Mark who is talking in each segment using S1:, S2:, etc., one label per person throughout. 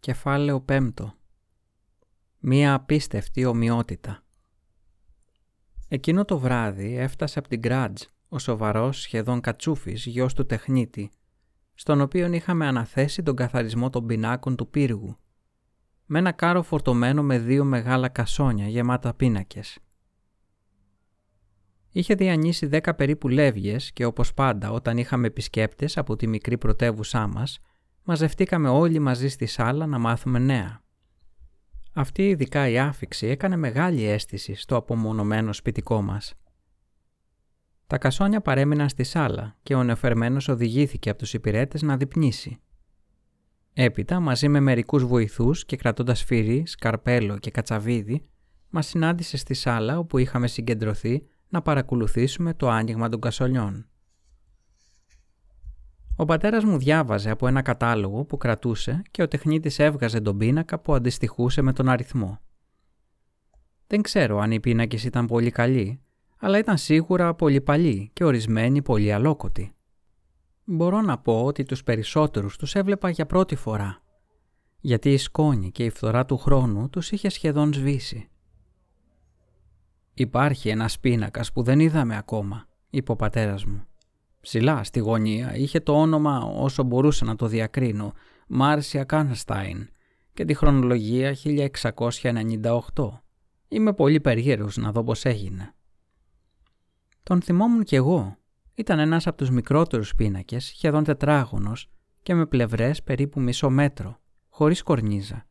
S1: Κεφάλαιο πέμπτο Μία απίστευτη ομοιότητα Εκείνο το βράδυ έφτασε από την Γκράτζ ο σοβαρός σχεδόν κατσούφης γιος του τεχνίτη, στον οποίο είχαμε αναθέσει τον καθαρισμό των πινάκων του πύργου, με ένα κάρο φορτωμένο με δύο μεγάλα κασόνια γεμάτα πίνακες. Είχε διανύσει δέκα περίπου λεύγες και όπως πάντα όταν είχαμε επισκέπτες από τη μικρή πρωτεύουσά μας, μαζευτήκαμε όλοι μαζί στη σάλα να μάθουμε νέα. Αυτή ειδικά η άφηξη έκανε μεγάλη αίσθηση στο απομονωμένο σπιτικό μας. Τα κασόνια παρέμειναν στη σάλα και ο νεοφερμένος οδηγήθηκε από τους υπηρέτες να διπνήσει. Έπειτα, μαζί με μερικούς βοηθούς και κρατώντας φύρι, σκαρπέλο και κατσαβίδι, μας συνάντησε στη σάλα όπου είχαμε συγκεντρωθεί να παρακολουθήσουμε το άνοιγμα των κασολιών. Ο πατέρας μου διάβαζε από ένα κατάλογο που κρατούσε και ο τεχνίτης έβγαζε τον πίνακα που αντιστοιχούσε με τον αριθμό. Δεν ξέρω αν οι πίνακες ήταν πολύ καλοί, αλλά ήταν σίγουρα πολύ παλιοί και ορισμένοι πολύ αλόκοτοι. Μπορώ να πω ότι τους περισσότερους τους έβλεπα για πρώτη φορά, γιατί η σκόνη και η φθορά του χρόνου τους είχε σχεδόν σβήσει. «Υπάρχει ένας πίνακας που δεν είδαμε ακόμα», είπε ο πατέρας μου. Ψηλά στη γωνία είχε το όνομα όσο μπορούσα να το διακρίνω Μάρσια Κάνστάιν και τη χρονολογία 1698. Είμαι πολύ περίεργος να δω πώς έγινε. Τον θυμόμουν κι εγώ. Ήταν ένας από τους μικρότερους πίνακες, σχεδόν τετράγωνος και με πλευρές περίπου μισό μέτρο, χωρίς κορνίζα.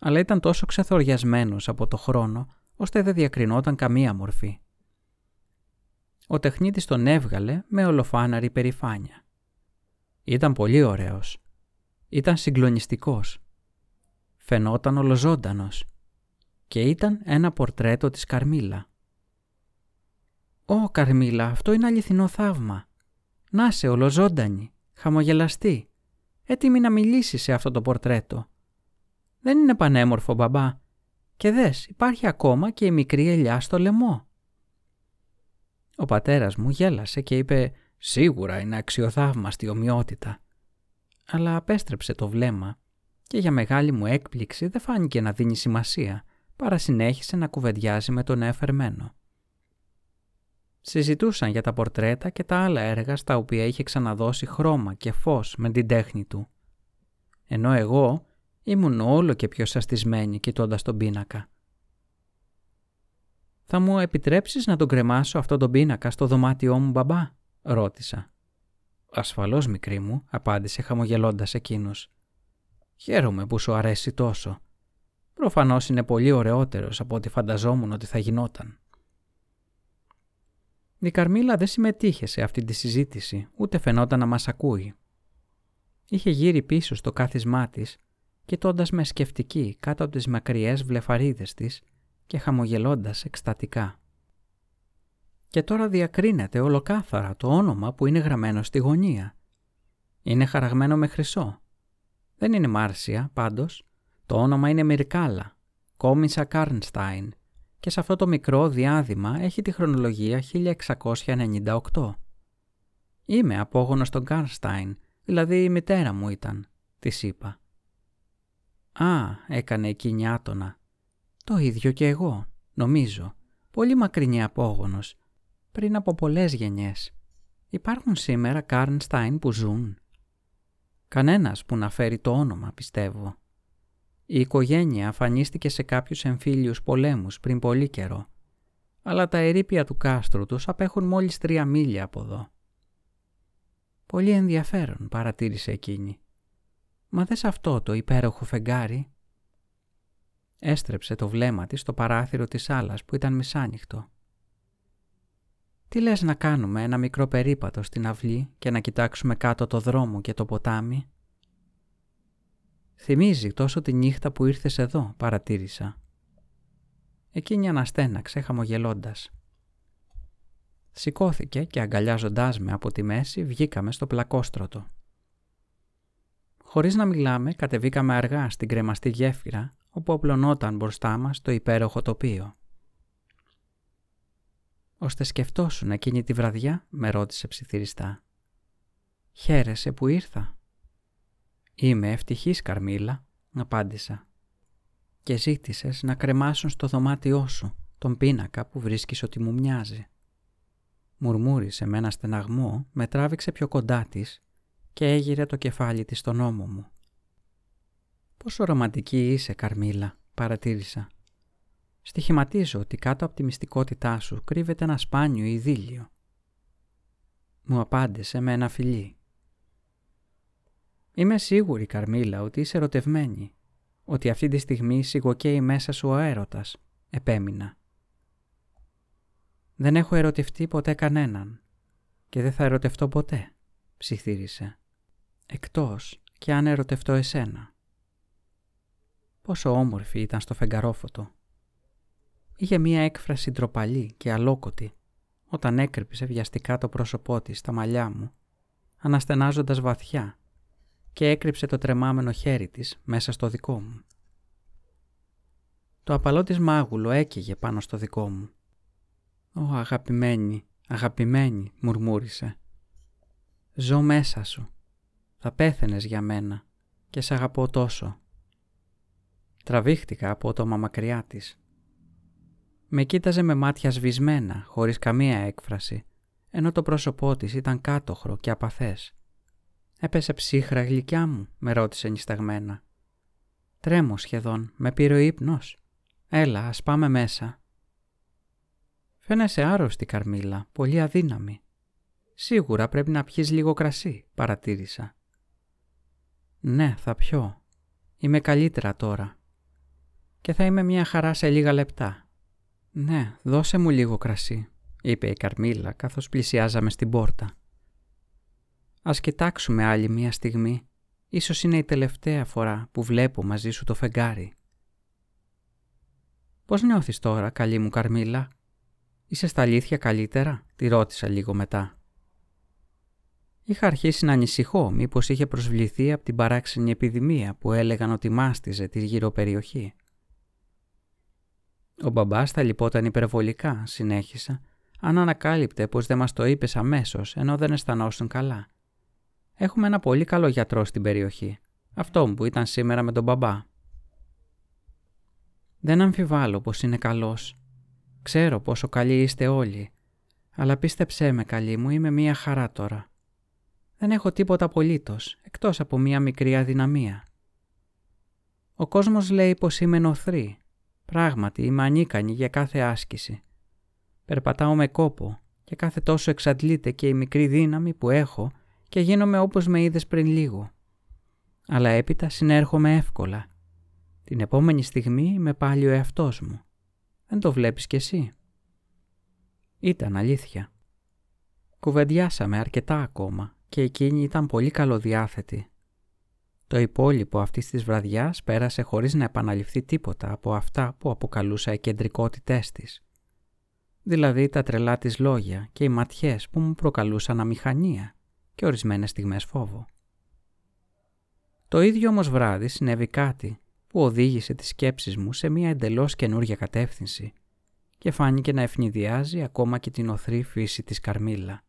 S1: Αλλά ήταν τόσο ξεθοριασμένος από το χρόνο, ώστε δεν διακρινόταν καμία μορφή. Ο τεχνίτης τον έβγαλε με ολοφάναρη περηφάνεια. Ήταν πολύ ωραίος. Ήταν συγκλονιστικός. Φαινόταν ολοζώντανος. Και ήταν ένα πορτρέτο της Καρμίλα. «Ω, Καρμίλα, αυτό είναι αληθινό θαύμα. Να σε ολοζώντανη, χαμογελαστή, έτοιμη να μιλήσεις σε αυτό το πορτρέτο. Δεν είναι πανέμορφο, μπαμπά. Και δες, υπάρχει ακόμα και η μικρή ελιά στο λαιμό. Ο πατέρας μου γέλασε και είπε «Σίγουρα είναι αξιοθαύμαστη ομοιότητα». Αλλά απέστρεψε το βλέμμα και για μεγάλη μου έκπληξη δεν φάνηκε να δίνει σημασία, παρά συνέχισε να κουβεντιάζει με τον εφερμένο. Συζητούσαν για τα πορτρέτα και τα άλλα έργα στα οποία είχε ξαναδώσει χρώμα και φως με την τέχνη του. Ενώ εγώ ήμουν όλο και πιο σαστισμένη κοιτώντας τον πίνακα. «Θα μου επιτρέψεις να τον κρεμάσω αυτό τον πίνακα στο δωμάτιό μου, μπαμπά» ρώτησα. «Ασφαλώς, μικρή μου», απάντησε χαμογελώντας εκείνος. «Χαίρομαι που σου αρέσει τόσο. Προφανώς είναι πολύ ωραιότερος από ό,τι φανταζόμουν ότι θα γινόταν». Η Καρμίλα δεν συμμετείχε σε αυτή τη συζήτηση, ούτε φαινόταν να μας ακούει. Είχε γύρει πίσω στο κάθισμά της, κοιτώντας με σκεφτική κάτω από τις μακριές βλεφαρίδες της και χαμογελώντας εκστατικά. Και τώρα διακρίνεται ολοκάθαρα το όνομα που είναι γραμμένο στη γωνία. Είναι χαραγμένο με χρυσό. Δεν είναι Μάρσια, πάντως. Το όνομα είναι Μυρκάλα, Κόμισα Κάρνστάιν και σε αυτό το μικρό διάδημα έχει τη χρονολογία 1698. Είμαι απόγονος των Κάρνστάιν, δηλαδή η μητέρα μου ήταν, της είπα. «Α», έκανε εκείνη άτονα, το ίδιο και εγώ, νομίζω. Πολύ μακρινή απόγονος. Πριν από πολλές γενιές. Υπάρχουν σήμερα Κάρνστάιν που ζουν. Κανένας που να φέρει το όνομα, πιστεύω. Η οικογένεια αφανίστηκε σε κάποιους εμφύλιους πολέμους πριν πολύ καιρό. Αλλά τα ερήπια του κάστρου τους απέχουν μόλις τρία μίλια από εδώ. Πολύ ενδιαφέρον, παρατήρησε εκείνη. Μα δες αυτό το υπέροχο φεγγάρι. Έστρεψε το βλέμμα της στο παράθυρο της άλλας που ήταν μισάνοιχτο. «Τι λες να κάνουμε ένα μικρό περίπατο στην αυλή και να κοιτάξουμε κάτω το δρόμο και το ποτάμι» «Θυμίζει τόσο τη νύχτα που ήρθες εδώ», παρατήρησα. Εκείνη αναστέναξε χαμογελώντας. Σηκώθηκε και αγκαλιάζοντάς με από τη μέση βγήκαμε στο πλακόστρωτο. Χωρίς να μιλάμε κατεβήκαμε αργά στην κρεμαστή γέφυρα όπου απλωνόταν μπροστά μας το υπέροχο τοπίο. «Ώστε σκεφτόσουν εκείνη τη βραδιά» με ρώτησε ψιθυριστά. «Χαίρεσαι που ήρθα» «Είμαι ευτυχής, Καρμίλα», απάντησα. Και ζήτησες να κρεμάσουν στο δωμάτιό σου τον πίνακα που βρίσκεις ότι μου μοιάζει. Μουρμούρισε με ένα στεναγμό, με τράβηξε πιο κοντά της και έγειρε το κεφάλι της στον ώμο μου. «Πόσο ρομαντική είσαι, Καρμίλα», παρατήρησα. Στοιχηματίζω ότι κάτω από τη μυστικότητά σου κρύβεται ένα σπάνιο ειδήλιο. Μου απάντησε με ένα φιλί. Είμαι σίγουρη, Καρμίλα, ότι είσαι ερωτευμένη, ότι αυτή τη στιγμή σιγοκαίει μέσα σου ο έρωτας, επέμεινα. Δεν έχω ερωτευτεί ποτέ κανέναν και δεν θα ερωτευτώ ποτέ, ψιθύρισε. Εκτός και αν ερωτευτώ εσένα. Πόσο όμορφη ήταν στο φεγγαρόφωτο. Είχε μία έκφραση ντροπαλή και αλόκοτη όταν έκρυψε βιαστικά το πρόσωπό της στα μαλλιά μου, αναστενάζοντας βαθιά και έκρυψε το τρεμάμενο χέρι της μέσα στο δικό μου. Το απαλό της μάγουλο έκυγε πάνω στο δικό μου. «Ω αγαπημένη, αγαπημένη», μουρμούρισε. «Ζω μέσα σου. Θα πέθαινες για μένα και σ' αγαπώ τόσο». Τραβήχτηκα από το μακριά της. Με κοίταζε με μάτια σβησμένα, χωρίς καμία έκφραση, ενώ το πρόσωπό της ήταν κάτοχρο και απαθές. «Έπεσε ψύχρα γλυκιά μου», με ρώτησε νησταγμένα. «Τρέμω σχεδόν, με πήρε ο ύπνος. Έλα, ας πάμε μέσα». «Φαίνεσαι άρρωστη, Καρμίλα, πολύ αδύναμη. Σίγουρα πρέπει να πιείς λίγο κρασί», παρατήρησα. «Ναι, θα πιω. Είμαι καλύτερα τώρα. Και θα είμαι μια χαρά σε λίγα λεπτά». «Ναι, δώσε μου λίγο κρασί», είπε η Καρμίλα καθώς πλησιάζαμε στην πόρτα. Ας κοιτάξουμε άλλη μία στιγμή. Ίσως είναι η τελευταία φορά που βλέπω μαζί σου το φεγγάρι. «Πώς νιώθεις τώρα, καλή μου Καρμίλα» «Είσαι στα αλήθεια καλύτερα» τη ρώτησα λίγο μετά. Είχα αρχίσει να ανησυχώ μήπως είχε προσβληθεί από την παράξενη επιδημία που έλεγαν ότι μάστιζε τη γύρω περιοχή. Ο μπαμπάς θα λυπόταν υπερβολικά, συνέχισα, αν ανακάλυπτε πως δεν μας το είπες αμέσως ενώ δεν αισθανόσουν καλά. Έχουμε ένα πολύ καλό γιατρό στην περιοχή. Αυτό που ήταν σήμερα με τον μπαμπά. Δεν αμφιβάλλω πως είναι καλός. Ξέρω πόσο καλοί είστε όλοι. Αλλά πίστεψέ με καλή μου, είμαι μία χαρά τώρα. Δεν έχω τίποτα απολύτως, εκτός από μία μικρή αδυναμία. Ο κόσμος λέει πως είμαι νοθρή. Πράγματι είμαι ανίκανη για κάθε άσκηση. Περπατάω με κόπο και κάθε τόσο εξαντλείται και η μικρή δύναμη που έχω και γίνομαι όπως με είδες πριν λίγο. Αλλά έπειτα συνέρχομαι εύκολα. Την επόμενη στιγμή είμαι πάλι ο εαυτός μου. Δεν το βλέπεις κι εσύ. Ήταν αλήθεια. Κουβεντιάσαμε αρκετά ακόμα και εκείνη ήταν πολύ καλοδιάθετη. Το υπόλοιπο αυτής της βραδιάς πέρασε χωρίς να επαναληφθεί τίποτα από αυτά που αποκαλούσα οι κεντρικότητές της. Δηλαδή τα τρελά της λόγια και οι ματιές που μου προκαλούσαν αμηχανία και ορισμένες στιγμές φόβο. Το ίδιο όμως βράδυ συνέβη κάτι που οδήγησε τις σκέψεις μου σε μια εντελώς καινούργια κατεύθυνση και φάνηκε να ευνηδιάζει ακόμα και την οθρή φύση της Καρμίλα.